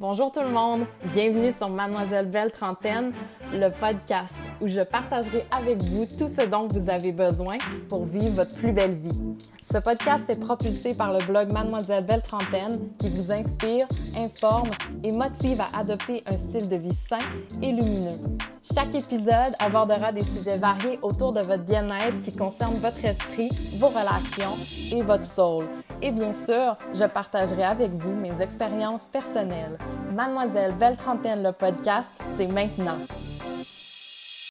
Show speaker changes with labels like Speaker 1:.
Speaker 1: Bonjour tout le monde, bienvenue sur Mademoiselle Belle Trentaine, le podcast où je partagerai avec vous tout ce dont vous avez besoin pour vivre votre plus belle vie. Ce podcast est propulsé par le blog Mademoiselle Belle Trentaine qui vous inspire, informe et motive à adopter un style de vie sain et lumineux. Chaque épisode abordera des sujets variés autour de votre bien-être qui concernent votre esprit, vos relations et votre soul. Et bien sûr, je partagerai avec vous mes expériences personnelles. Mademoiselle Belle Trentaine, le podcast, c'est maintenant.